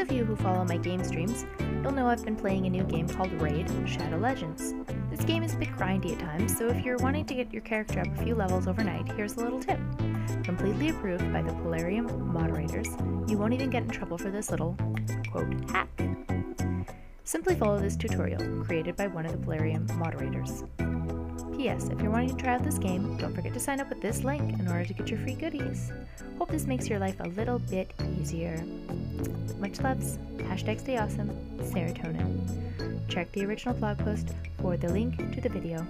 of you who follow my game streams, you'll know I've been playing a new game called Raid Shadow Legends. This game is a bit grindy at times, so if you're wanting to get your character up a few levels overnight, here's a little tip. Completely approved by the Plarium moderators, you won't even get in trouble for this little, quote, hack. Simply follow this tutorial, created by one of the Plarium moderators. P.S. If you're wanting to try out this game, don't forget to sign up with this link in order to get your free goodies. Hope this makes your life a little bit easier. Much loves. Hashtag stay awesome. Serotonin. Check the original blog post for the link to the video.